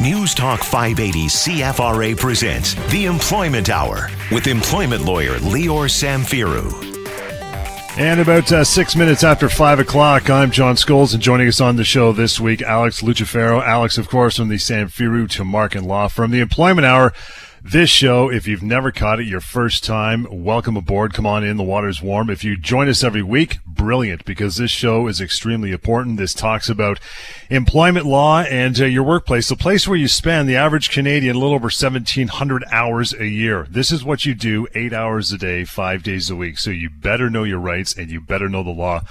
News Talk 580 CFRA presents The Employment Hour with employment lawyer Lior Samfiru. And about uh, six minutes after five o'clock, I'm John Scholes, and joining us on the show this week, Alex Lucifero. Alex, of course, from the Samfiru Tumarkin Law Firm. The Employment Hour this show, if you've never caught it your first time, welcome aboard. Come on in. The water's warm. If you join us every week, brilliant because this show is extremely important. This talks about employment law and uh, your workplace, the place where you spend the average Canadian a little over 1700 hours a year. This is what you do eight hours a day, five days a week. So you better know your rights and you better know the law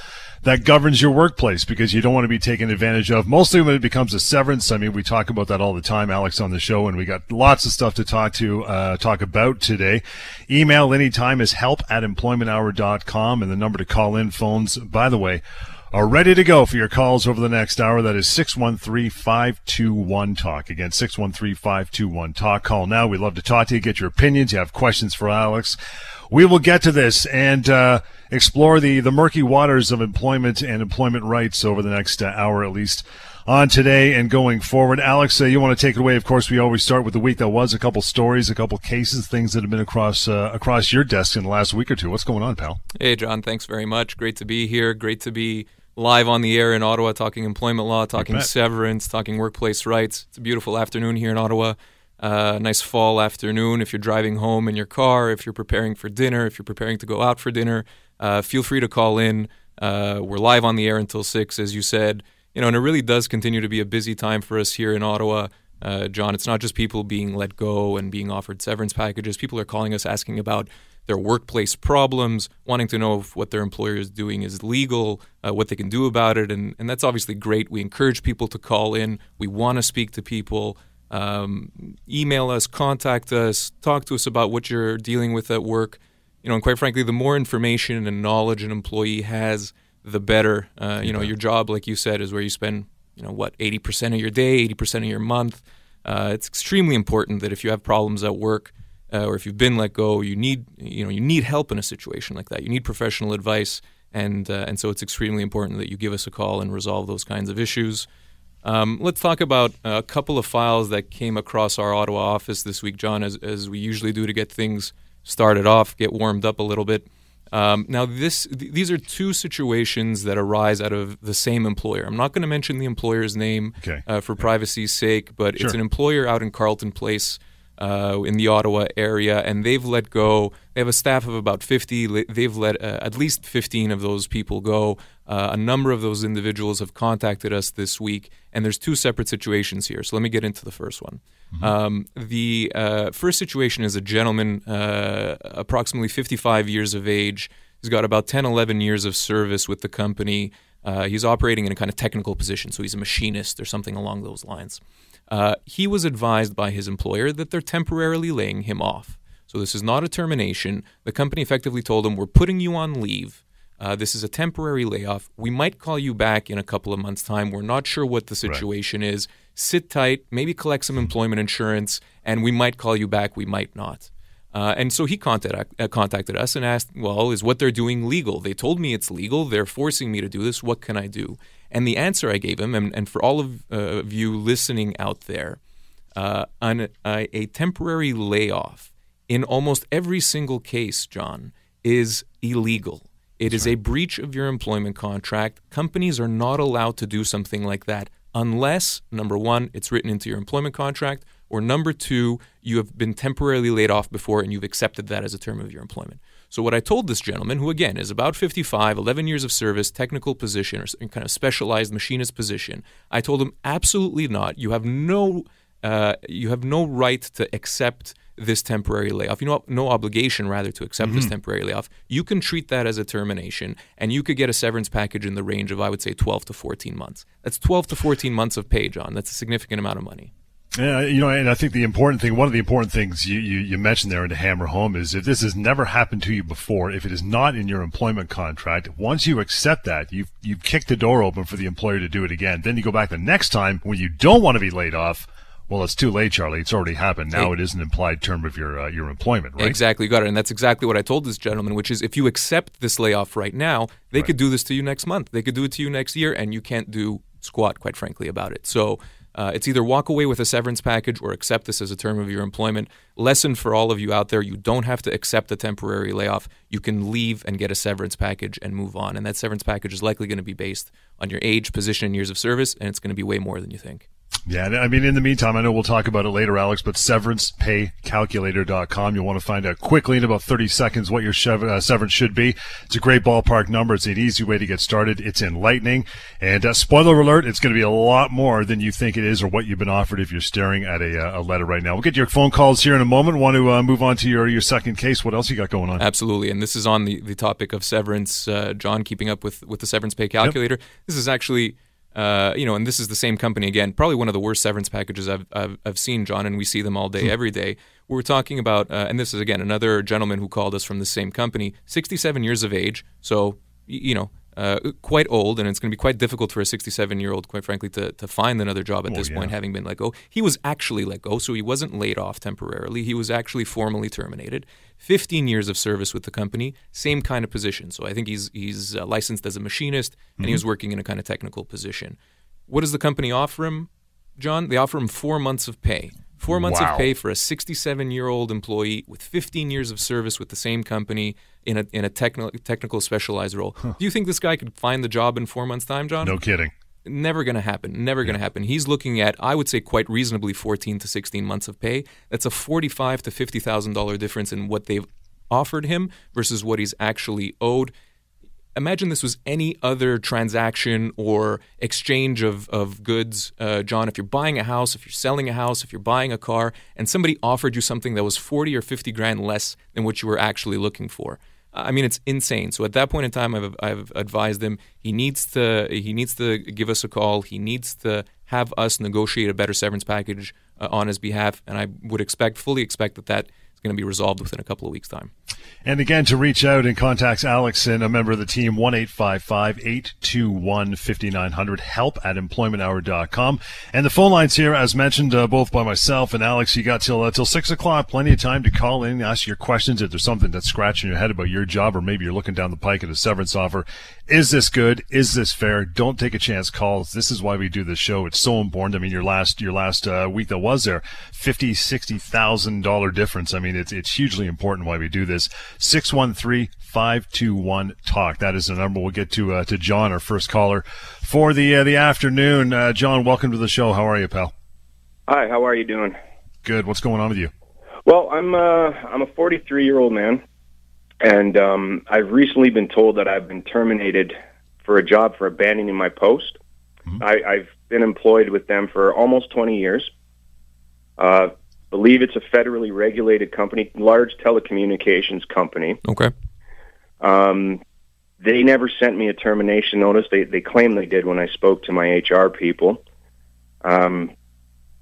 that governs your workplace because you don't want to be taken advantage of. Mostly when it becomes a severance. I mean, we talk about that all the time, Alex, on the show, and we got lots of stuff to talk to uh, talk about today. Email anytime is help at employmenthour.com, and the number to call in phones. By the way are ready to go for your calls over the next hour. That is 613-521-TALK. Again, 613-521-TALK. Call now. We'd love to talk to you, get your opinions. You have questions for Alex. We will get to this and uh, explore the, the murky waters of employment and employment rights over the next uh, hour at least on today and going forward. Alex, uh, you want to take it away? Of course, we always start with the week that was. A couple stories, a couple cases, things that have been across uh, across your desk in the last week or two. What's going on, pal? Hey, John. Thanks very much. Great to be here. Great to be live on the air in Ottawa, talking employment law, talking severance, talking workplace rights. It's a beautiful afternoon here in Ottawa. Uh, nice fall afternoon. If you're driving home in your car, if you're preparing for dinner, if you're preparing to go out for dinner, uh, feel free to call in. Uh, we're live on the air until six, as you said. You know, and it really does continue to be a busy time for us here in Ottawa. Uh, John, it's not just people being let go and being offered severance packages. People are calling us asking about their workplace problems, wanting to know if what their employer is doing is legal, uh, what they can do about it. And, and that's obviously great. We encourage people to call in. We want to speak to people. Um, email us, contact us, talk to us about what you're dealing with at work. You know, and quite frankly, the more information and knowledge an employee has, the better. Uh, you know, your job, like you said, is where you spend, you know, what, 80% of your day, 80% of your month. Uh, it's extremely important that if you have problems at work, uh, or if you've been let go, you need you know you need help in a situation like that. You need professional advice, and uh, and so it's extremely important that you give us a call and resolve those kinds of issues. Um, let's talk about a couple of files that came across our Ottawa office this week, John, as as we usually do to get things started off, get warmed up a little bit. Um, now, this th- these are two situations that arise out of the same employer. I'm not going to mention the employer's name okay. uh, for privacy's sake, but sure. it's an employer out in Carleton Place uh, in the Ottawa area, and they've let go. They have a staff of about 50. They've let uh, at least 15 of those people go. Uh, a number of those individuals have contacted us this week, and there's two separate situations here. So let me get into the first one. Mm-hmm. Um, the uh, first situation is a gentleman, uh, approximately 55 years of age. He's got about 10, 11 years of service with the company. Uh, he's operating in a kind of technical position, so he's a machinist or something along those lines. Uh, he was advised by his employer that they're temporarily laying him off. So this is not a termination. The company effectively told him, We're putting you on leave. Uh, this is a temporary layoff. We might call you back in a couple of months' time. We're not sure what the situation right. is. Sit tight, maybe collect some employment insurance, and we might call you back. We might not. Uh, and so he contact, uh, contacted us and asked, Well, is what they're doing legal? They told me it's legal. They're forcing me to do this. What can I do? And the answer I gave him, and, and for all of, uh, of you listening out there, uh, an, a temporary layoff in almost every single case, John, is illegal. It That's is right. a breach of your employment contract. Companies are not allowed to do something like that unless, number one, it's written into your employment contract, or number two, you have been temporarily laid off before and you've accepted that as a term of your employment. So, what I told this gentleman, who again is about 55, 11 years of service, technical position, or kind of specialized machinist position, I told him absolutely not. You have no, uh, you have no right to accept this temporary layoff. You know, no obligation rather to accept mm-hmm. this temporary layoff. You can treat that as a termination, and you could get a severance package in the range of, I would say, 12 to 14 months. That's 12 to 14 months of pay, John. That's a significant amount of money. Yeah, you know, and I think the important thing, one of the important things you, you, you, mentioned there and to hammer home is if this has never happened to you before, if it is not in your employment contract, once you accept that, you've, you've kicked the door open for the employer to do it again. Then you go back the next time when you don't want to be laid off. Well, it's too late, Charlie. It's already happened. Now it is an implied term of your uh, your employment, right? Exactly, you got it. And that's exactly what I told this gentleman, which is if you accept this layoff right now, they right. could do this to you next month. They could do it to you next year, and you can't do squat, quite frankly, about it. So uh, it's either walk away with a severance package or accept this as a term of your employment. Lesson for all of you out there you don't have to accept a temporary layoff. You can leave and get a severance package and move on. And that severance package is likely going to be based on your age, position, and years of service, and it's going to be way more than you think. Yeah, I mean, in the meantime, I know we'll talk about it later, Alex, but severancepaycalculator.com. You'll want to find out quickly in about 30 seconds what your uh, severance should be. It's a great ballpark number. It's an easy way to get started. It's enlightening. And uh, spoiler alert, it's going to be a lot more than you think it is or what you've been offered if you're staring at a, uh, a letter right now. We'll get your phone calls here in a moment. Want to uh, move on to your, your second case. What else you got going on? Absolutely. And this is on the, the topic of severance. Uh, John, keeping up with, with the severance pay calculator. Yep. This is actually uh, you know, and this is the same company again. Probably one of the worst severance packages I've, I've, I've seen, John, and we see them all day, hmm. every day. We're talking about, uh, and this is again another gentleman who called us from the same company, 67 years of age, so you know, uh, quite old, and it's going to be quite difficult for a 67 year old, quite frankly, to, to find another job at oh, this yeah. point, having been let go. He was actually let go, so he wasn't laid off temporarily. He was actually formally terminated. 15 years of service with the company, same kind of position. So I think he's he's uh, licensed as a machinist, and mm-hmm. he was working in a kind of technical position. What does the company offer him, John? They offer him four months of pay. Four months wow. of pay for a 67 year old employee with 15 years of service with the same company in a in a technical technical specialized role. Huh. Do you think this guy could find the job in four months' time, John? No kidding. Never going to happen. Never going to happen. He's looking at, I would say, quite reasonably, 14 to 16 months of pay. That's a 45 to 50 thousand dollar difference in what they've offered him versus what he's actually owed imagine this was any other transaction or exchange of, of goods, uh, John. If you're buying a house, if you're selling a house, if you're buying a car, and somebody offered you something that was 40 or 50 grand less than what you were actually looking for. I mean, it's insane. So at that point in time, I've, I've advised him he needs to he needs to give us a call. He needs to have us negotiate a better severance package uh, on his behalf, and I would expect fully expect that that is going to be resolved within a couple of weeks' time. And again, to reach out and contact Alex and a member of the team, 1 821 5900, help at employmenthour.com. And the phone lines here, as mentioned, uh, both by myself and Alex, you got till, uh, till 6 o'clock, plenty of time to call in, ask your questions if there's something that's scratching your head about your job, or maybe you're looking down the pike at a severance offer. Is this good? Is this fair? Don't take a chance calls. This is why we do this show. It's so important. I mean, your last, your last uh, week that was there, fifty, sixty thousand dollar difference. I mean, it's, it's hugely important why we do this. 613-521-TALK. That is the number. We'll get to uh, to John, our first caller, for the uh, the afternoon. Uh, John, welcome to the show. How are you, pal? Hi. How are you doing? Good. What's going on with you? Well, I'm uh, I'm a 43 year old man, and um, I've recently been told that I've been terminated for a job for abandoning my post. Mm-hmm. I, I've been employed with them for almost 20 years. Uh, believe it's a federally regulated company, large telecommunications company. Okay. Um, they never sent me a termination notice. They they claim they did when I spoke to my HR people. Um,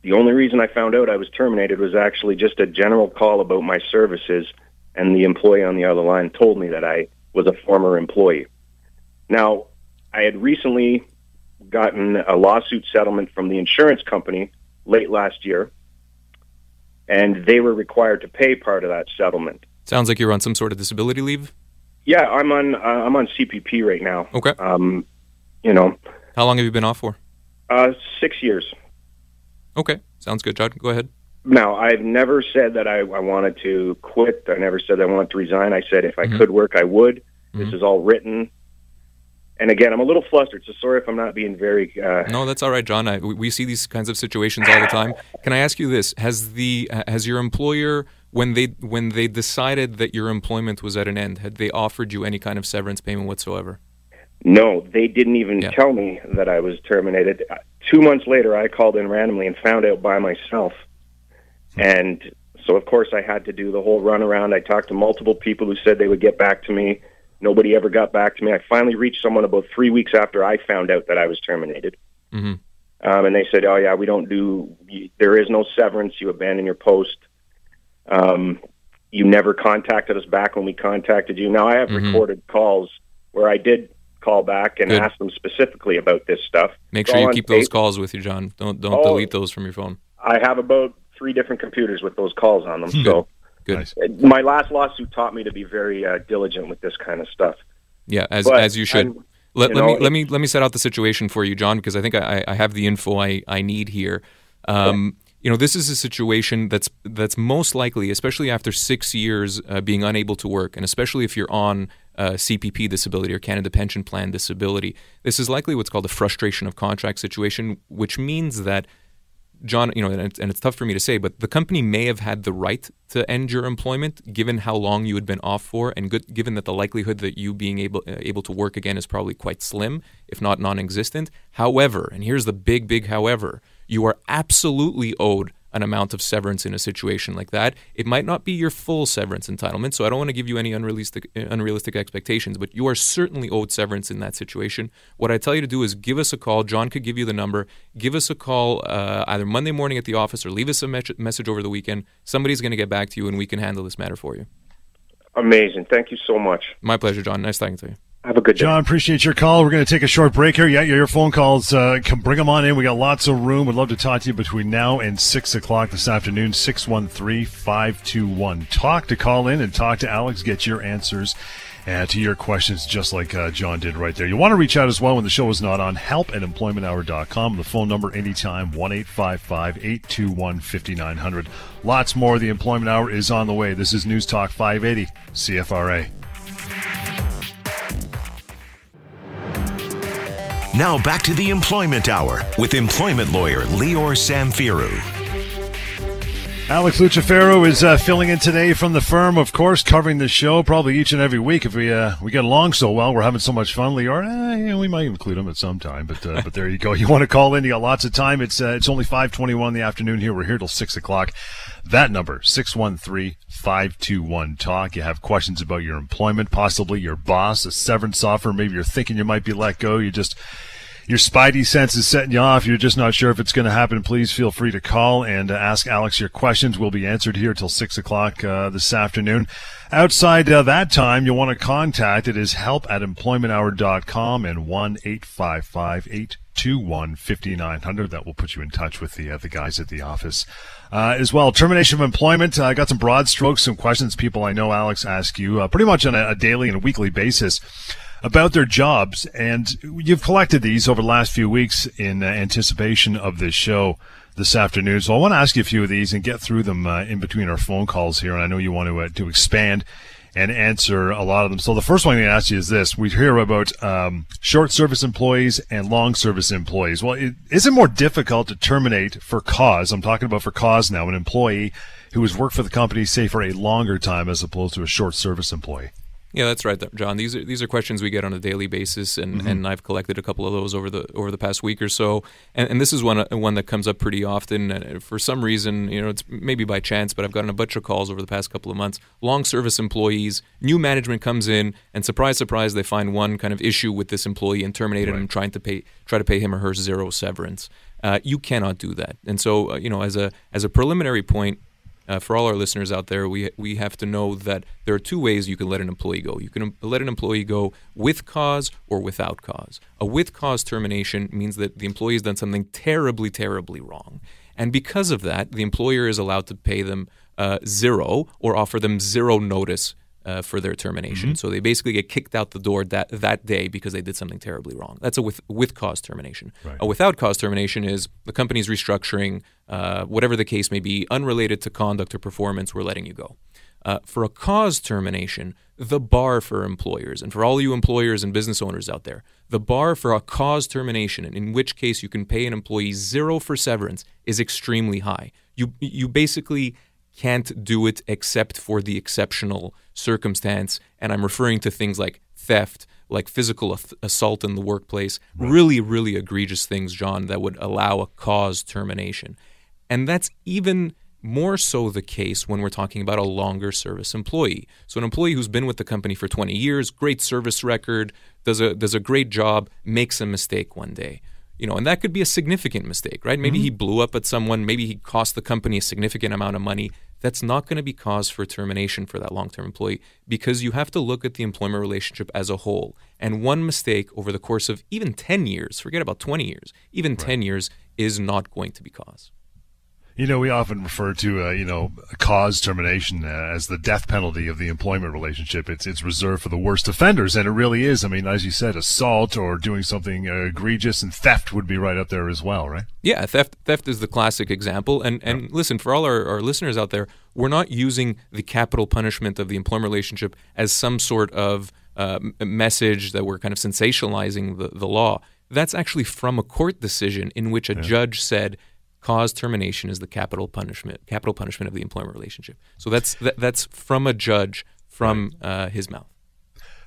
the only reason I found out I was terminated was actually just a general call about my services, and the employee on the other line told me that I was a former employee. Now, I had recently gotten a lawsuit settlement from the insurance company late last year and they were required to pay part of that settlement. Sounds like you're on some sort of disability leave. Yeah, I'm on uh, I'm on CPP right now. Okay. Um, you know. How long have you been off for? Uh, six years. Okay, sounds good, Judd. Go ahead. Now, I've never said that I, I wanted to quit. I never said I wanted to resign. I said if I mm-hmm. could work, I would. Mm-hmm. This is all written and again, I'm a little flustered, so sorry if I'm not being very. Uh... No, that's all right, John. I, we see these kinds of situations all the time. Can I ask you this? Has the has your employer when they when they decided that your employment was at an end, had they offered you any kind of severance payment whatsoever? No, they didn't even yeah. tell me that I was terminated. Uh, two months later, I called in randomly and found out by myself, hmm. and so of course I had to do the whole runaround. I talked to multiple people who said they would get back to me Nobody ever got back to me. I finally reached someone about three weeks after I found out that I was terminated. Mm-hmm. Um, and they said, "Oh yeah, we don't do. There is no severance. You abandon your post. Um, you never contacted us back when we contacted you. Now I have mm-hmm. recorded calls where I did call back and Good. ask them specifically about this stuff. Make sure you keep those calls with you, John. Don't don't oh, delete those from your phone. I have about three different computers with those calls on them. so Good. Nice. My last lawsuit taught me to be very uh, diligent with this kind of stuff. Yeah, as but as you should. I'm, let, let me let me let me set out the situation for you, John, because I think I, I have the info I, I need here. Um, yeah. You know, this is a situation that's that's most likely, especially after six years uh, being unable to work, and especially if you're on uh, CPP disability or Canada Pension Plan disability. This is likely what's called a frustration of contract situation, which means that John, you know, and it's, and it's, tough for me to say, but the company may have had the right to end your employment given how long you had been off for, and good, given that the likelihood that you being able uh, able to work again is probably quite slim, if not non-existent. However, and here's the big, big however, you are absolutely owed an amount of severance in a situation like that. It might not be your full severance entitlement, so I don't want to give you any unrealistic unrealistic expectations, but you are certainly owed severance in that situation. What I tell you to do is give us a call. John could give you the number. Give us a call uh, either Monday morning at the office or leave us a me- message over the weekend. Somebody's going to get back to you, and we can handle this matter for you. Amazing. Thank you so much. My pleasure, John. Nice talking to you. Have a good day. John, appreciate your call. We're going to take a short break here. Yeah, your phone calls, uh, bring them on in. We got lots of room. We'd love to talk to you between now and 6 o'clock this afternoon, 613 521. Talk to call in and talk to Alex. Get your answers uh, to your questions, just like uh, John did right there. You want to reach out as well when the show is not on, help at employmenthour.com. The phone number anytime, 1 821 5900. Lots more. The Employment Hour is on the way. This is News Talk 580, CFRA. Now back to the Employment Hour with employment lawyer Lior Samfiru. Alex Lucifero is uh, filling in today from the firm, of course, covering the show probably each and every week. If we uh, we get along so well, we're having so much fun, Lior. Eh, we might include him at some time, but uh, but there you go. You want to call in? You got lots of time. It's uh, it's only five twenty one in the afternoon here. We're here till six o'clock. That number 613-521 talk. You have questions about your employment, possibly your boss, a severance offer. Maybe you're thinking you might be let go. You just your spidey sense is setting you off. You're just not sure if it's going to happen. Please feel free to call and uh, ask Alex your questions. Will be answered here till six o'clock uh, this afternoon. Outside uh, that time, you'll want to contact. It is help at employmenthour.com and one eight five five eight two one fifty nine hundred. That will put you in touch with the uh, the guys at the office. Uh, as well, termination of employment. I got some broad strokes, some questions people I know Alex ask you uh, pretty much on a, a daily and a weekly basis about their jobs. And you've collected these over the last few weeks in uh, anticipation of this show this afternoon. So I want to ask you a few of these and get through them uh, in between our phone calls here. And I know you want to, uh, to expand and answer a lot of them. So the first one I'm going to ask you is this. We hear about um, short service employees and long service employees. Well, it, is it more difficult to terminate for cause? I'm talking about for cause now, an employee who has worked for the company, say, for a longer time as opposed to a short service employee. Yeah, that's right, John. These are these are questions we get on a daily basis, and, mm-hmm. and I've collected a couple of those over the over the past week or so. And, and this is one one that comes up pretty often. And for some reason, you know, it's maybe by chance, but I've gotten a bunch of calls over the past couple of months. Long service employees, new management comes in, and surprise, surprise, they find one kind of issue with this employee and terminate right. him, trying to pay try to pay him or her zero severance. Uh, you cannot do that. And so, uh, you know, as a as a preliminary point, uh, for all our listeners out there, we we have to know that there are two ways you can let an employee go. You can let an employee go with cause or without cause. A with cause termination means that the employee has done something terribly, terribly wrong, and because of that, the employer is allowed to pay them uh, zero or offer them zero notice uh, for their termination. Mm-hmm. So they basically get kicked out the door that that day because they did something terribly wrong. That's a with with cause termination. Right. A without cause termination is the company's restructuring, uh, whatever the case may be, unrelated to conduct or performance. We're letting you go. Uh, for a cause termination, the bar for employers and for all you employers and business owners out there, the bar for a cause termination, in which case you can pay an employee zero for severance, is extremely high. You you basically can't do it except for the exceptional circumstance. And I'm referring to things like theft, like physical assault in the workplace, right. really, really egregious things, John, that would allow a cause termination. And that's even more so the case when we're talking about a longer service employee. So an employee who's been with the company for 20 years, great service record, does a does a great job, makes a mistake one day. You know, and that could be a significant mistake, right? Maybe mm-hmm. he blew up at someone, maybe he cost the company a significant amount of money that's not going to be cause for termination for that long term employee because you have to look at the employment relationship as a whole. And one mistake over the course of even 10 years, forget about 20 years, even right. 10 years, is not going to be cause. You know, we often refer to, uh, you know, cause termination uh, as the death penalty of the employment relationship. It's it's reserved for the worst offenders, and it really is. I mean, as you said, assault or doing something uh, egregious, and theft would be right up there as well, right? Yeah, theft theft is the classic example. And and listen, for all our, our listeners out there, we're not using the capital punishment of the employment relationship as some sort of uh, message that we're kind of sensationalizing the, the law. That's actually from a court decision in which a yeah. judge said cause termination is the capital punishment capital punishment of the employment relationship. So that's that, that's from a judge from uh, his mouth.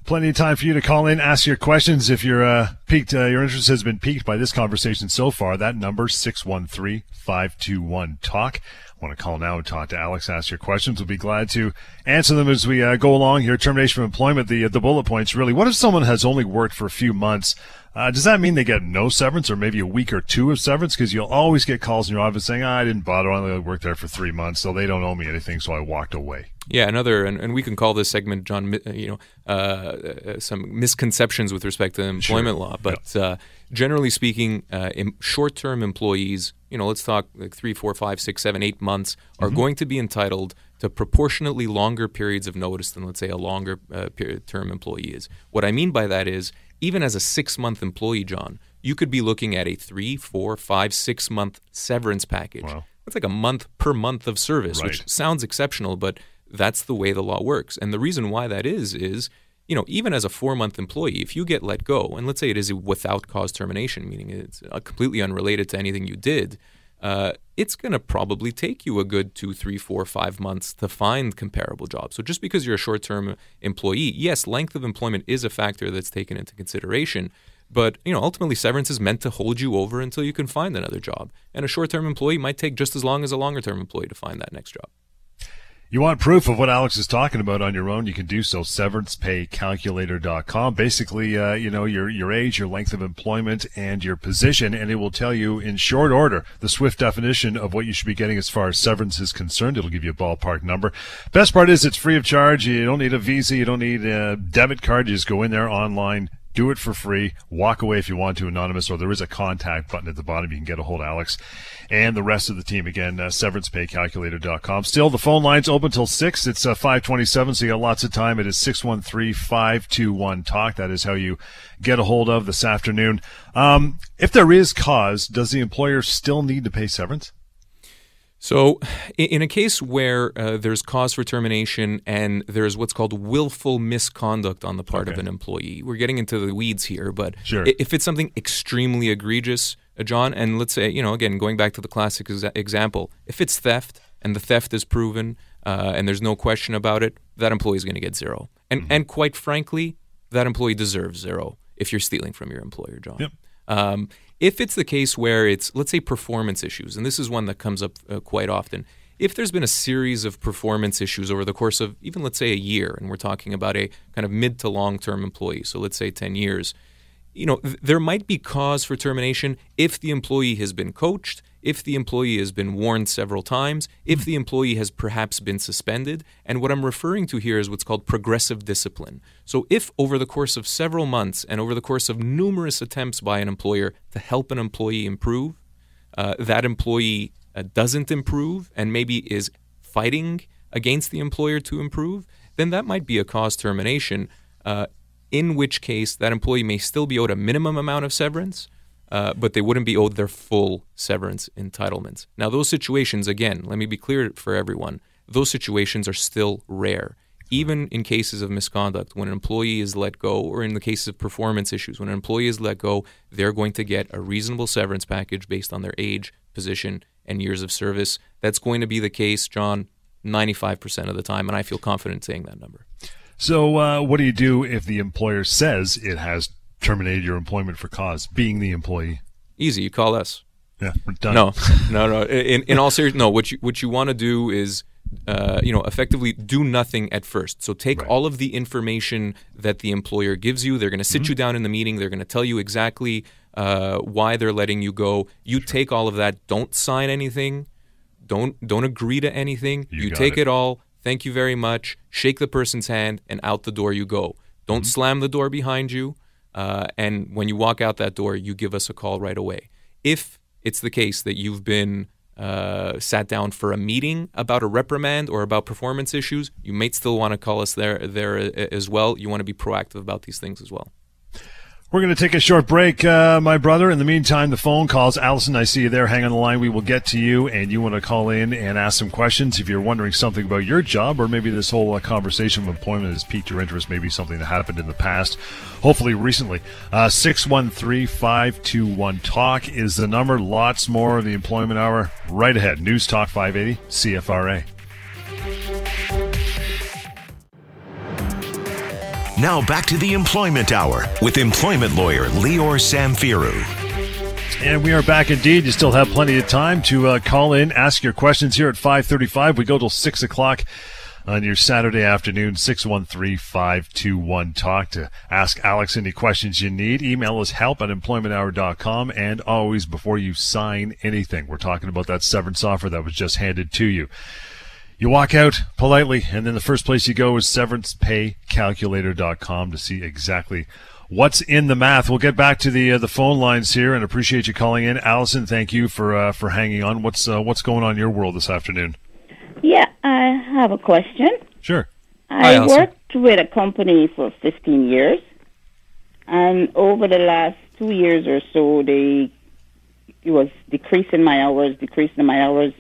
Plenty of time for you to call in, ask your questions. If you're uh, piqued, uh, your interest has been piqued by this conversation so far. That number 613-521-TALK. Want to call now and talk to Alex, ask your questions. We'll be glad to answer them as we uh, go along here. Termination of employment, the, the bullet points really. What if someone has only worked for a few months? Uh, does that mean they get no severance or maybe a week or two of severance? Because you'll always get calls in your office saying, oh, I didn't bother. I only worked there for three months, so they don't owe me anything, so I walked away. Yeah, another, and, and we can call this segment, John, uh, you know, uh, uh, some misconceptions with respect to employment sure. law. But uh, generally speaking, uh, short term employees, you know, let's talk like three, four, five, six, seven, eight months, are mm-hmm. going to be entitled to proportionately longer periods of notice than, let's say, a longer term employee is. What I mean by that is, even as a six month employee, John, you could be looking at a three, four, five, six month severance package. Wow. That's like a month per month of service, right. which sounds exceptional, but that's the way the law works. And the reason why that is, is, you know, even as a four month employee, if you get let go, and let's say it is without cause termination, meaning it's uh, completely unrelated to anything you did, uh, it's going to probably take you a good two, three, four, five months to find comparable jobs. So just because you're a short term employee, yes, length of employment is a factor that's taken into consideration. But you know, ultimately, severance is meant to hold you over until you can find another job. And a short-term employee might take just as long as a longer-term employee to find that next job. You want proof of what Alex is talking about on your own? You can do so. SeverancePayCalculator.com. Basically, uh, you know your your age, your length of employment, and your position, and it will tell you in short order the swift definition of what you should be getting as far as severance is concerned. It'll give you a ballpark number. Best part is it's free of charge. You don't need a visa. You don't need a debit card. You just go in there online do it for free. Walk away if you want to, anonymous, or there is a contact button at the bottom. You can get a hold of Alex and the rest of the team. Again, uh, severancepaycalculator.com. Still, the phone line's open till 6. It's uh, 527, so you got lots of time. It is 613-521-TALK. That is how you get a hold of this afternoon. Um, if there is cause, does the employer still need to pay severance? So, in a case where uh, there's cause for termination and there's what's called willful misconduct on the part okay. of an employee, we're getting into the weeds here, but sure. if it's something extremely egregious, uh, John, and let's say, you know, again, going back to the classic exa- example, if it's theft and the theft is proven uh, and there's no question about it, that employee is going to get zero. And, mm-hmm. and quite frankly, that employee deserves zero if you're stealing from your employer, John. Yep. Um, if it's the case where it's, let's say, performance issues, and this is one that comes up uh, quite often, if there's been a series of performance issues over the course of even, let's say, a year, and we're talking about a kind of mid to long term employee, so let's say 10 years, you know, th- there might be cause for termination if the employee has been coached, if the employee has been warned several times, if the employee has perhaps been suspended. And what I'm referring to here is what's called progressive discipline. So, if over the course of several months and over the course of numerous attempts by an employer to help an employee improve, uh, that employee uh, doesn't improve and maybe is fighting against the employer to improve, then that might be a cause termination. Uh, in which case, that employee may still be owed a minimum amount of severance, uh, but they wouldn't be owed their full severance entitlements. Now, those situations, again, let me be clear for everyone, those situations are still rare. Even in cases of misconduct, when an employee is let go, or in the cases of performance issues, when an employee is let go, they're going to get a reasonable severance package based on their age, position, and years of service. That's going to be the case, John, 95% of the time, and I feel confident saying that number. So, uh, what do you do if the employer says it has terminated your employment for cause, being the employee? Easy. You call us. Yeah, we're done. No, no, no. In, in all seriousness, no. What you what you want to do is, uh, you know, effectively do nothing at first. So take right. all of the information that the employer gives you. They're going to sit mm-hmm. you down in the meeting. They're going to tell you exactly uh, why they're letting you go. You sure. take all of that. Don't sign anything. Don't don't agree to anything. You, you take it. it all. Thank you very much. Shake the person's hand, and out the door you go. Don't mm-hmm. slam the door behind you. Uh, and when you walk out that door, you give us a call right away. If it's the case that you've been uh, sat down for a meeting about a reprimand or about performance issues, you might still want to call us there there as well. You want to be proactive about these things as well. We're going to take a short break, uh, my brother. In the meantime, the phone calls. Allison, I see you there. Hang on the line. We will get to you, and you want to call in and ask some questions. If you're wondering something about your job, or maybe this whole uh, conversation of employment has piqued your interest, maybe something that happened in the past, hopefully recently. Uh, 613 521 Talk is the number. Lots more of the employment hour right ahead. News Talk 580, CFRA. Now back to the Employment Hour with employment lawyer Lior Samfiru. And we are back indeed. You still have plenty of time to uh, call in, ask your questions here at 535. We go till 6 o'clock on your Saturday afternoon, 613-521-TALK to ask Alex any questions you need. Email us help at employmenthour.com and always before you sign anything. We're talking about that severance offer that was just handed to you. You walk out politely, and then the first place you go is severancepaycalculator.com to see exactly what's in the math. We'll get back to the uh, the phone lines here, and appreciate you calling in, Allison. Thank you for uh, for hanging on. What's uh, what's going on in your world this afternoon? Yeah, I have a question. Sure. I Hi, worked with a company for 15 years, and over the last two years or so, they it was decreasing my hours, decreasing my hours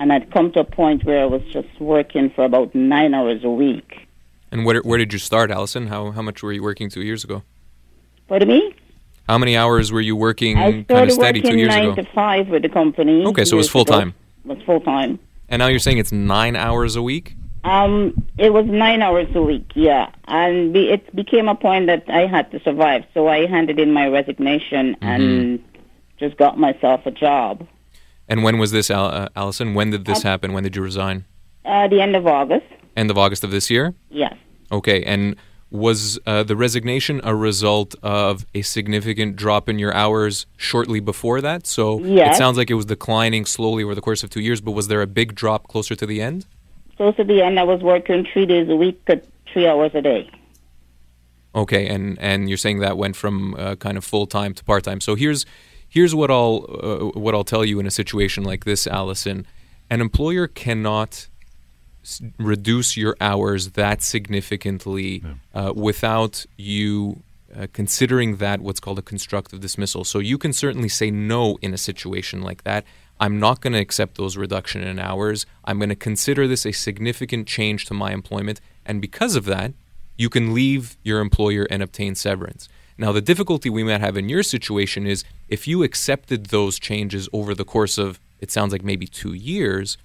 and I'd come to a point where I was just working for about nine hours a week. And where where did you start, Allison? How how much were you working two years ago? Pardon me? How many hours were you working kind of steady two years nine ago? to five with the company. Okay, so it was full time. It was full time. And now you're saying it's nine hours a week? Um, it was nine hours a week, yeah, and be, it became a point that I had to survive, so I handed in my resignation mm-hmm. and just got myself a job. And when was this, uh, Allison? When did this happen? When did you resign? Uh, the end of August. End of August of this year? Yes. Okay, and was uh, the resignation a result of a significant drop in your hours shortly before that? So yes. it sounds like it was declining slowly over the course of two years, but was there a big drop closer to the end? Close to the end, I was working three days a week, three hours a day. Okay, and and you're saying that went from uh, kind of full time to part time. So here's here's what I'll uh, what I'll tell you in a situation like this, Allison. An employer cannot s- reduce your hours that significantly yeah. uh, without you uh, considering that what's called a constructive dismissal. So you can certainly say no in a situation like that. I'm not going to accept those reduction in hours. I'm going to consider this a significant change to my employment, and because of that, you can leave your employer and obtain severance. Now, the difficulty we might have in your situation is if you accepted those changes over the course of, it sounds like maybe two years,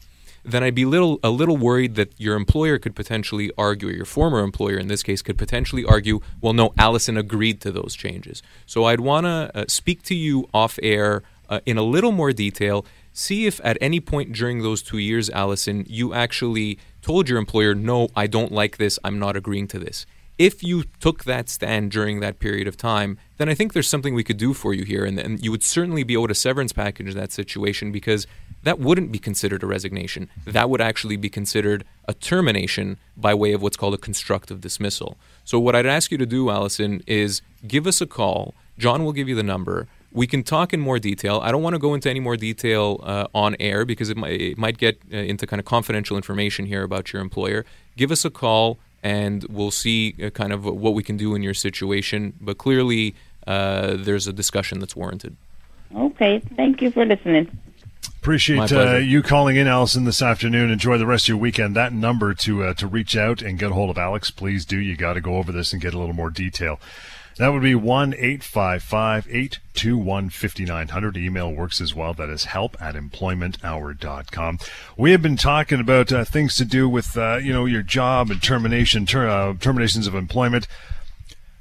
then I'd be little a little worried that your employer could potentially argue, or your former employer in this case could potentially argue, well, no, Allison agreed to those changes. So I'd want to uh, speak to you off air uh, in a little more detail. See if at any point during those two years, Allison, you actually told your employer, no, I don't like this, I'm not agreeing to this if you took that stand during that period of time, then I think there's something we could do for you here. And, and, you would certainly be owed a severance package in that situation because that wouldn't be considered a resignation. That would actually be considered a termination by way of what's called a constructive dismissal. So, what I'd ask you to do, Allison, is give us a call. John will give you the number. We can talk in more detail. I don't want to go into any more detail uh, on air because it might, it might get uh, into kind of confidential information here about your employer. Give us a call and we'll see uh, kind of what we can do in your situation. But clearly, uh, there's a discussion that's warranted. Okay, thank you for listening. Appreciate uh, you calling in, Allison, this afternoon. Enjoy the rest of your weekend. That number to uh, to reach out and get a hold of Alex, please do. You got to go over this and get a little more detail. That would be 1 855 821 5900. Email works as well. That is help at employmenthour.com. We have been talking about uh, things to do with, uh, you know, your job and termination, ter- uh, terminations of employment.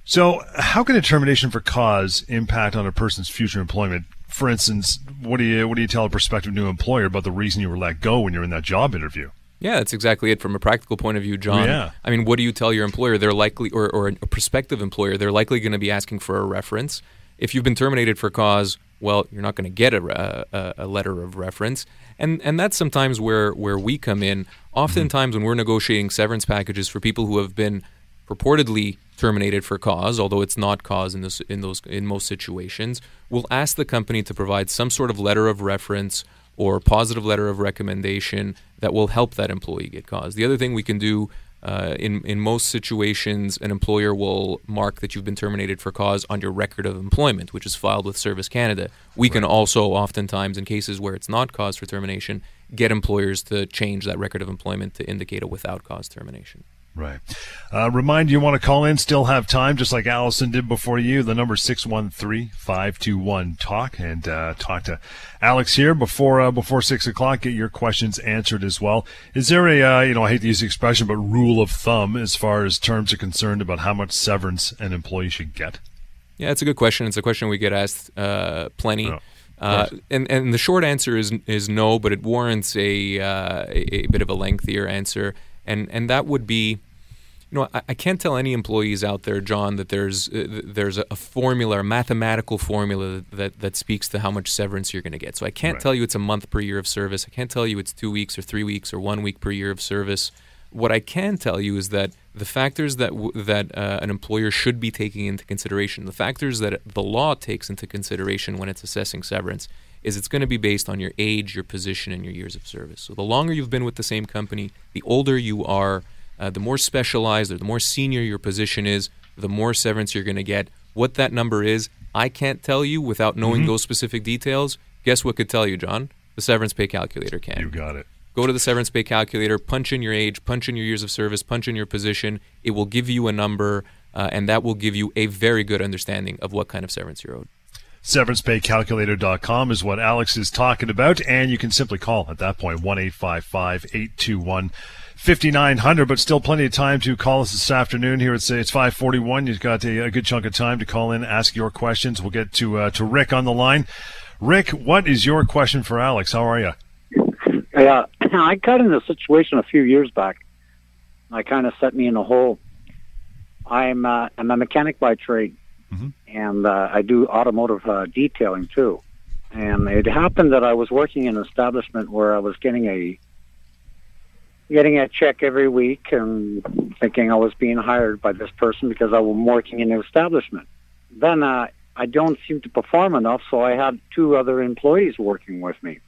So, how can a termination for cause impact on a person's future employment? For instance, what do you what do you tell a prospective new employer about the reason you were let go when you're in that job interview? Yeah, that's exactly it. From a practical point of view, John. Yeah. I mean, what do you tell your employer? They're likely, or, or a prospective employer, they're likely going to be asking for a reference. If you've been terminated for cause, well, you're not going to get a, a, a, letter of reference, and and that's sometimes where where we come in. Oftentimes, mm-hmm. when we're negotiating severance packages for people who have been purportedly terminated for cause, although it's not cause in this in those in most situations, we'll ask the company to provide some sort of letter of reference or positive letter of recommendation that will help that employee get cause. The other thing we can do uh, in in most situations, an employer will mark that you've been terminated for cause on your record of employment, which is filed with Service Canada. We right. can also, oftentimes, in cases where it's not cause for termination, get employers to change that record of employment to indicate a without cause termination. Right. Uh, remind you want to call in, still have time, just like Allison did before you. The number 613-521-TALK and uh, talk to Alex here before uh, before 6 o'clock. Get your questions answered as well. Is there a, uh, you know, I hate to use the expression, but rule of thumb as far as terms are concerned about how much severance an employee should get? Yeah, it's a good question. It's a question we get asked uh, plenty. Oh. Uh, and and the short answer is is no, but it warrants a, uh, a, a bit of a lengthier answer and and that would be you know, I, I, can't tell any employees out there, John, that there's uh, there's a, formula, a mathematical formula that, that speaks to how much severance you're going to get. So I can't right. tell you it's a month per year of service. I can't tell you it's two weeks or three weeks or one week per year of service. What I can tell you is that the factors that w- that uh, an employer should be taking into consideration, the factors that the law takes into consideration when it's assessing severance, is it's going to be based on your age, your position, and your years of service. So the longer you've been with the same company, the older you are, uh, the more specialized or the more senior your position is, the more severance you're going to get. What that number is, I can't tell you without knowing mm-hmm. those specific details. Guess what could tell you, John? The severance pay calculator can. You got it. Go to the severance pay calculator, punch in your age, punch in your years of service, punch in your position. It will give you a number, uh, and that will give you a very good understanding of what kind of severance you're owed. SeverancePayCalculator.com is what Alex is talking about, and you can simply call at that point 1 821 5900 but still plenty of time to call us this afternoon. Here it's it's 541 you've got a, a good chunk of time to call in ask your questions. We'll get to uh, to rick on the line. Rick what is your question for alex? How are you yeah i got in a situation a few years back. I kind of set me in a hole. I'm uh, i'm a mechanic by trade. Mm-hmm. And uh, I do automotive uh, detailing too. And it happened that I was working in an establishment where I was getting a getting a check every week and thinking I was being hired by this person because I was working in the establishment. Then uh, I don't seem to perform enough, so I had two other employees working with me.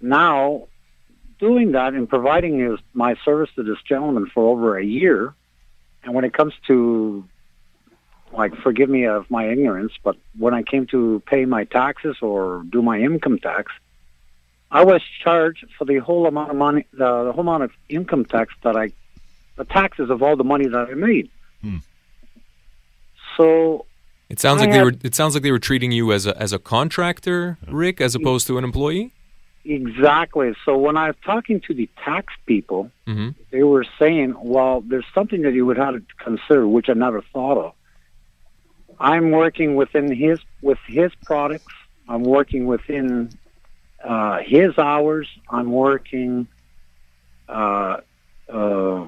Now, doing that and providing his, my service to this gentleman for over a year, and when it comes to like forgive me of my ignorance, but when I came to pay my taxes or do my income tax, I was charged for the whole amount of money, the, the whole amount of income tax that I, the taxes of all the money that I made. Hmm. So it sounds I like had, they were. It sounds like they were treating you as a as a contractor, Rick, as opposed to an employee. Exactly. So when I was talking to the tax people, mm-hmm. they were saying, "Well, there's something that you would have to consider, which I never thought of." I'm working within his with his products. I'm working within uh, his hours. I'm working uh, uh,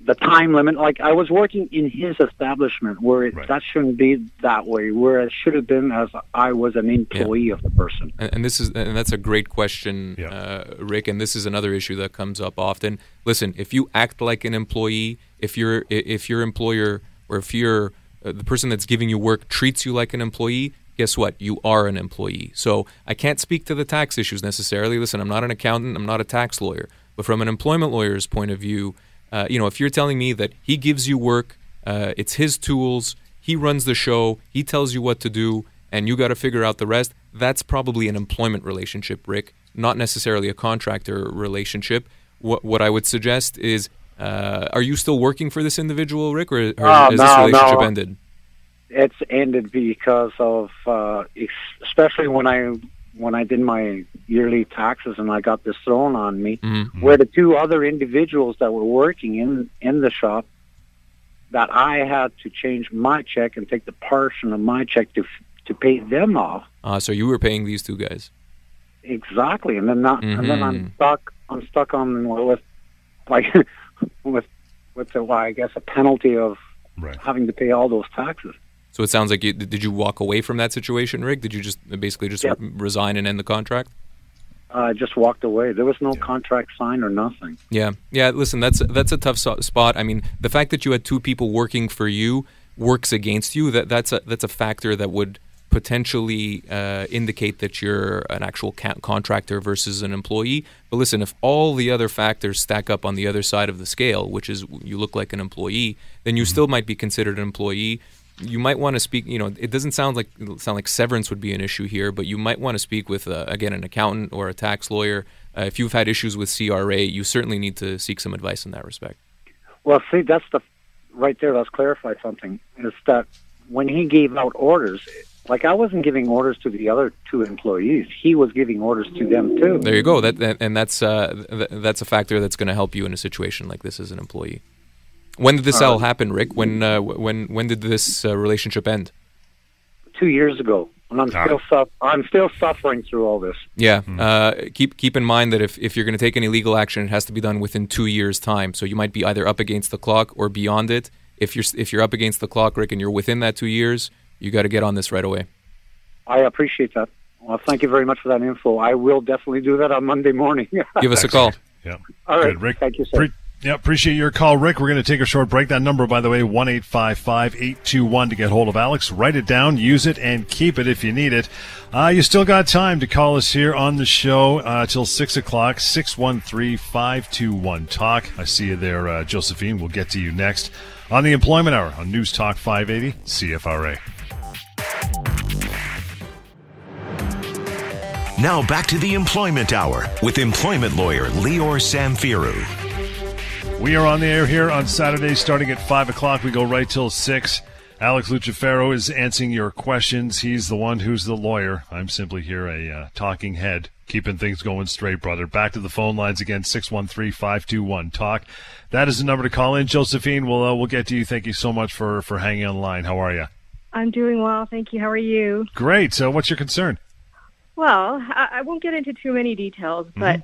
the time limit. Like I was working in his establishment, where it, right. that shouldn't be that way. Where it should have been as I was an employee yeah. of the person. And, and, this is and that's a great question, yeah. Uh, Rick. And this is another issue that comes up often. Listen, if you act like an employee, if your if your employer or if you're uh, the person that's giving you work treats you like an employee, guess what? You are an employee. So I can't speak to the tax issues necessarily. Listen, I'm not an accountant, I'm not a tax lawyer. But from an employment lawyer's point of view, uh, you know, if you're telling me that he gives you work, uh, it's his tools, he runs the show, he tells you what to do, and you got to figure out the rest, that's probably an employment relationship, Rick, not necessarily a contractor relationship. What, what I would suggest is uh, are you still working for this individual, Rick, or, or uh, has no, this relationship no. ended? It's ended because of, uh, especially when I when I did my yearly taxes and I got this thrown on me, mm-hmm. where the two other individuals that were working in in the shop, that I had to change my check and take the portion of my check to to pay them off. Uh, so you were paying these two guys. Exactly, and then not, mm-hmm. and then I'm mm-hmm. stuck. I'm stuck on what was like with with the well, I guess a penalty of right. having to pay all those taxes. So it sounds like you did you walk away from that situation, Rick? Did you just basically just yep. resign and end the contract? I uh, just walked away. There was no yeah. contract signed or nothing. Yeah, yeah. Listen, that's that's a tough so- spot. I mean, the fact that you had two people working for you works against you. That that's a that's a factor that would potentially uh, indicate that you're an actual ca- contractor versus an employee. But listen, if all the other factors stack up on the other side of the scale, which is you look like an employee, then you mm-hmm. still might be considered an employee. You might want to speak. You know, it doesn't sound like sound like severance would be an issue here, but you might want to speak with uh, again an accountant or a tax lawyer. Uh, if you've had issues with CRA, you certainly need to seek some advice in that respect. Well, see, that's the right there. Let's clarify something. Is that when he gave out orders, like I wasn't giving orders to the other two employees. He was giving orders to them too. There you go. That, that and that's uh, th- that's a factor that's going to help you in a situation like this as an employee. When did this all uh, happen, Rick? When uh, when when did this uh, relationship end? Two years ago, and I'm still su- I'm still suffering through all this. Yeah. Mm-hmm. keep keep in mind that if, if you're going to take any legal action, it has to be done within two years' time. So you might be either up against the clock or beyond it. If you're if you're up against the clock, Rick, and you're within that two years, you got to get on this right away. I appreciate that. Well, thank you very much for that info. I will definitely do that on Monday morning. Give us a call. Yeah. All right. Good, Rick. Thank you, sir. Pre- yeah, appreciate your call, Rick. We're going to take a short break. That number, by the way, one eight five five eight two one to get hold of Alex. Write it down, use it, and keep it if you need it. Uh, you still got time to call us here on the show uh, till 6 o'clock, 613 521 Talk. I see you there, uh, Josephine. We'll get to you next on the Employment Hour on News Talk 580 CFRA. Now back to the Employment Hour with employment lawyer Lior Samfiru. We are on the air here on Saturday starting at 5 o'clock. We go right till 6. Alex Lucifero is answering your questions. He's the one who's the lawyer. I'm simply here, a uh, talking head, keeping things going straight, brother. Back to the phone lines again, 613-521-TALK. That is the number to call in. Josephine, we'll, uh, we'll get to you. Thank you so much for, for hanging on the line. How are you? I'm doing well. Thank you. How are you? Great. So what's your concern? Well, I, I won't get into too many details, mm-hmm. but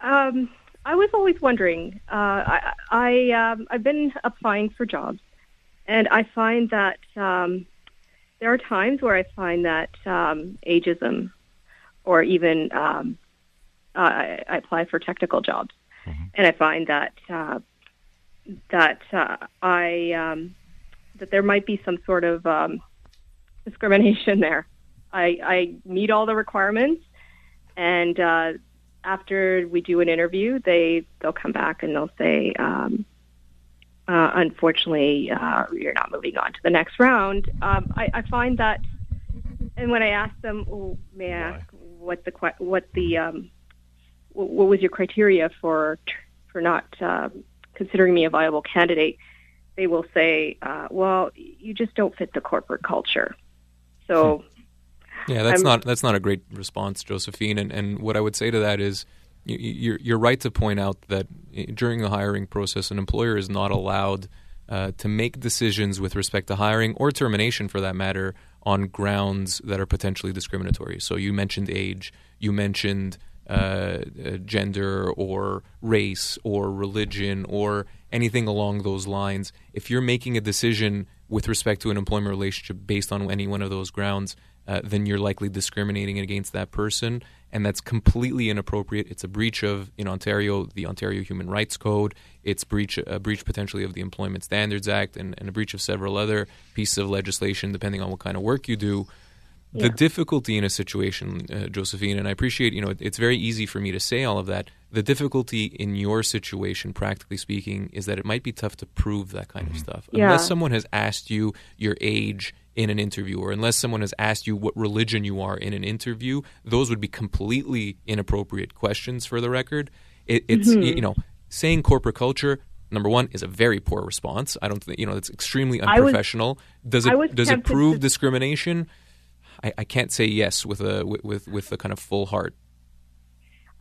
um, I was always wondering. Uh, I, I um, I've been applying for jobs, and I find that um, there are times where I find that um, ageism, or even um, uh, I, I apply for technical jobs, mm-hmm. and I find that uh, that uh, I um, that there might be some sort of um, discrimination there. I, I meet all the requirements, and uh, after we do an interview, they they'll come back and they'll say, um, uh, "Unfortunately, uh, you're not moving on to the next round." Um, I, I find that, and when I ask them, oh, "May I ask what the what the um, what was your criteria for for not uh, considering me a viable candidate?" They will say, uh, "Well, you just don't fit the corporate culture." So hmm. Yeah, that's I'm, not that's not a great response, Josephine. And and what I would say to that is, you, you're you're right to point out that during the hiring process, an employer is not allowed uh, to make decisions with respect to hiring or termination, for that matter, on grounds that are potentially discriminatory. So you mentioned age, you mentioned uh, uh, gender or race or religion or anything along those lines. If you're making a decision with respect to an employment relationship based on any one of those grounds, uh, then you're likely discriminating against that person, and that's completely inappropriate. It's a breach of in Ontario the Ontario Human Rights Code. It's breach a breach potentially of the Employment Standards Act, and, and a breach of several other pieces of legislation, depending on what kind of work you do. Yeah. The difficulty in a situation, uh, Josephine, and I appreciate, you know, it's very easy for me to say all of that. The difficulty in your situation, practically speaking, is that it might be tough to prove that kind mm-hmm. of stuff. Yeah. Unless someone has asked you your age in an interview, or unless someone has asked you what religion you are in an interview, those would be completely inappropriate questions for the record. It, it's mm-hmm. you know saying corporate culture number one is a very poor response. I don't think you know it's extremely unprofessional. Was, does it does it prove to... discrimination? I, I can't say yes with a with with a kind of full heart.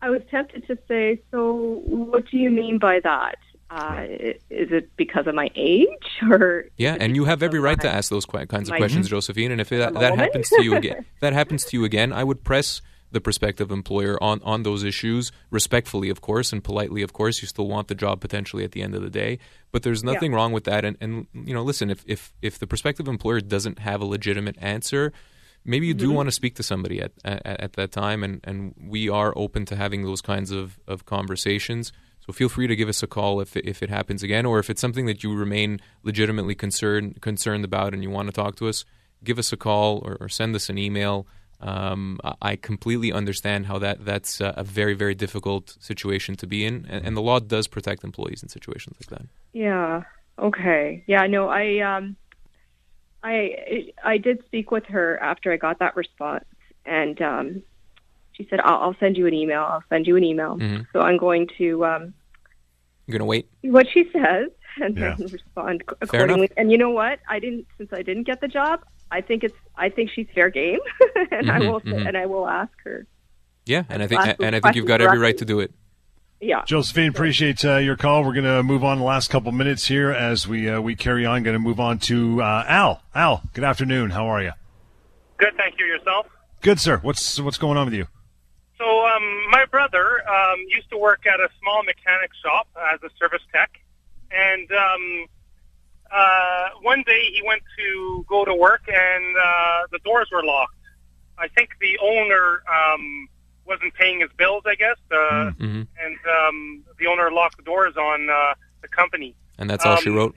I was tempted to say, so what do you mean by that? Uh, is it because of my age or yeah and you have every right to ask those kinds of questions josephine and if that, that happens to you again that happens to you again i would press the prospective employer on, on those issues respectfully of course and politely of course you still want the job potentially at the end of the day but there's nothing yeah. wrong with that and, and you know listen if, if if the prospective employer doesn't have a legitimate answer maybe you do mm-hmm. want to speak to somebody at, at, at that time and, and we are open to having those kinds of, of conversations so feel free to give us a call if if it happens again, or if it's something that you remain legitimately concerned concerned about and you want to talk to us. give us a call or, or send us an email. Um, I completely understand how that that's a very very difficult situation to be in, and, and, the law does protect employees in situations like that. Yeah. Okay. Yeah. No. I um, I I did speak with her after I got that response, and um, she said, I'll, I'll, send you an email. I'll send you an email." Mm-hmm. So I'm going to. Um, You're going to wait. What she says, and yeah. then respond accordingly. And you know what? I didn't since I didn't get the job. I think it's I think she's fair game, and mm-hmm, I will mm-hmm. and I will ask her. Yeah, and I think and I think you've got every right to do it. Yeah, Josephine, appreciate uh, your call. We're going to move on the last couple minutes here as we uh, we carry on. Going to move on to uh, Al. Al, good afternoon. How are you? Good, thank you. Yourself? Good, sir. What's what's going on with you? So, um, my brother um, used to work at a small mechanic shop as a service tech, and um, uh, one day he went to go to work and uh, the doors were locked. I think the owner um, wasn't paying his bills, I guess, uh, mm-hmm. and um, the owner locked the doors on uh, the company. And that's all um, she wrote.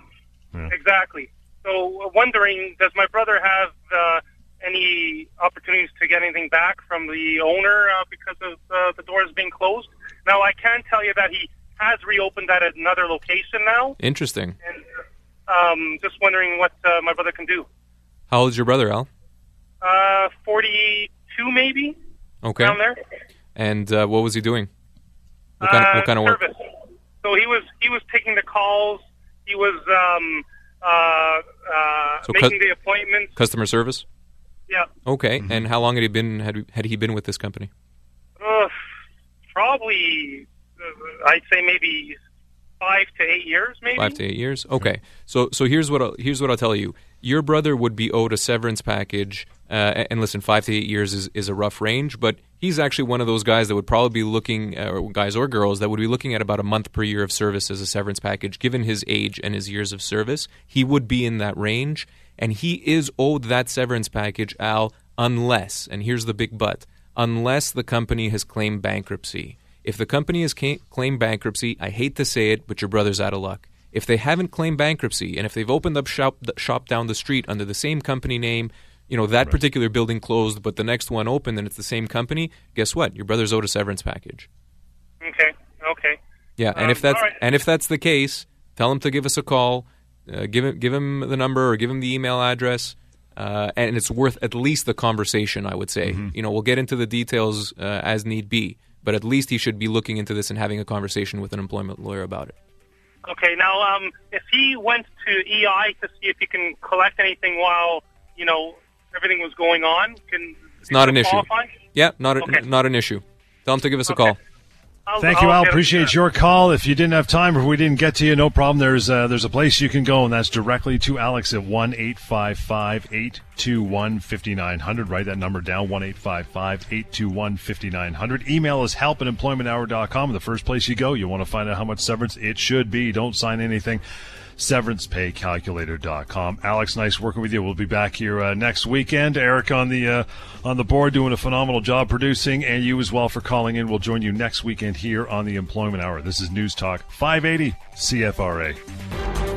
Yeah. Exactly. So, wondering, does my brother have uh, any opportunities to get anything back from the owner uh, because of uh, the doors being closed? Now, I can tell you that he has reopened that at another location now. Interesting. And um, just wondering what uh, my brother can do. How old is your brother, Al? Uh, 42 maybe. Okay. Down there. And uh, what was he doing? What kind, of, what kind of service. work? So he was he was taking the calls. He was um, uh, uh, so making cu- the appointments. Customer service. Yeah. Okay. Mm-hmm. And how long had he been had had he been with this company? Uh, probably, uh, I'd say maybe five to eight years, maybe. Five to eight years. Okay. So so here's what I'll, here's what I'll tell you. Your brother would be owed a severance package, uh, and listen, five to eight years is, is a rough range, but he's actually one of those guys that would probably be looking, uh, guys or girls, that would be looking at about a month per year of service as a severance package. Given his age and his years of service, he would be in that range, and he is owed that severance package, Al, unless, and here's the big but, unless the company has claimed bankruptcy. If the company has claimed bankruptcy, I hate to say it, but your brother's out of luck. If they haven't claimed bankruptcy and if they've opened up shop shop down the street under the same company name, you know that right. particular building closed, but the next one opened and it's the same company. Guess what? Your brother's owed a severance package. Okay. Okay. Yeah, and um, if that's right. and if that's the case, tell him to give us a call. Uh, give him give him the number or give him the email address. Uh, and it's worth at least the conversation. I would say. Mm-hmm. You know, we'll get into the details uh, as need be but at least he should be looking into this and having a conversation with an employment lawyer about it. Okay. Now, um, if he went to EI to see if he can collect anything while you know everything was going on, can it's not an qualify? issue. Yeah, not a, okay. not an issue. Tell him to give us okay. a call. I'll, Thank you, Al. Appreciate your call. If you didn't have time or if we didn't get to you, no problem. There's uh, there's a place you can go, and that's directly to Alex at one eight five five eight two one fifty nine hundred. Write that number down one eight five five eight two one fifty nine hundred. Email is help at employmenthour.com. The first place you go, you want to find out how much severance it should be. Don't sign anything severancepaycalculator.com. Alex, nice working with you. We'll be back here uh, next weekend. Eric on the uh, on the board doing a phenomenal job producing, and you as well for calling in. We'll join you next weekend here on the Employment Hour. This is News Talk 580 CFRA.